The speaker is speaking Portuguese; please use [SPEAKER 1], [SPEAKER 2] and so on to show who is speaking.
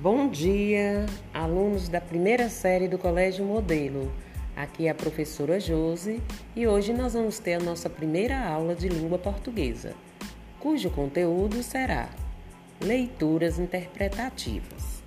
[SPEAKER 1] Bom dia, alunos da primeira série do Colégio Modelo. Aqui é a professora Jose e hoje nós vamos ter a nossa primeira aula de língua portuguesa, cujo conteúdo será Leituras Interpretativas.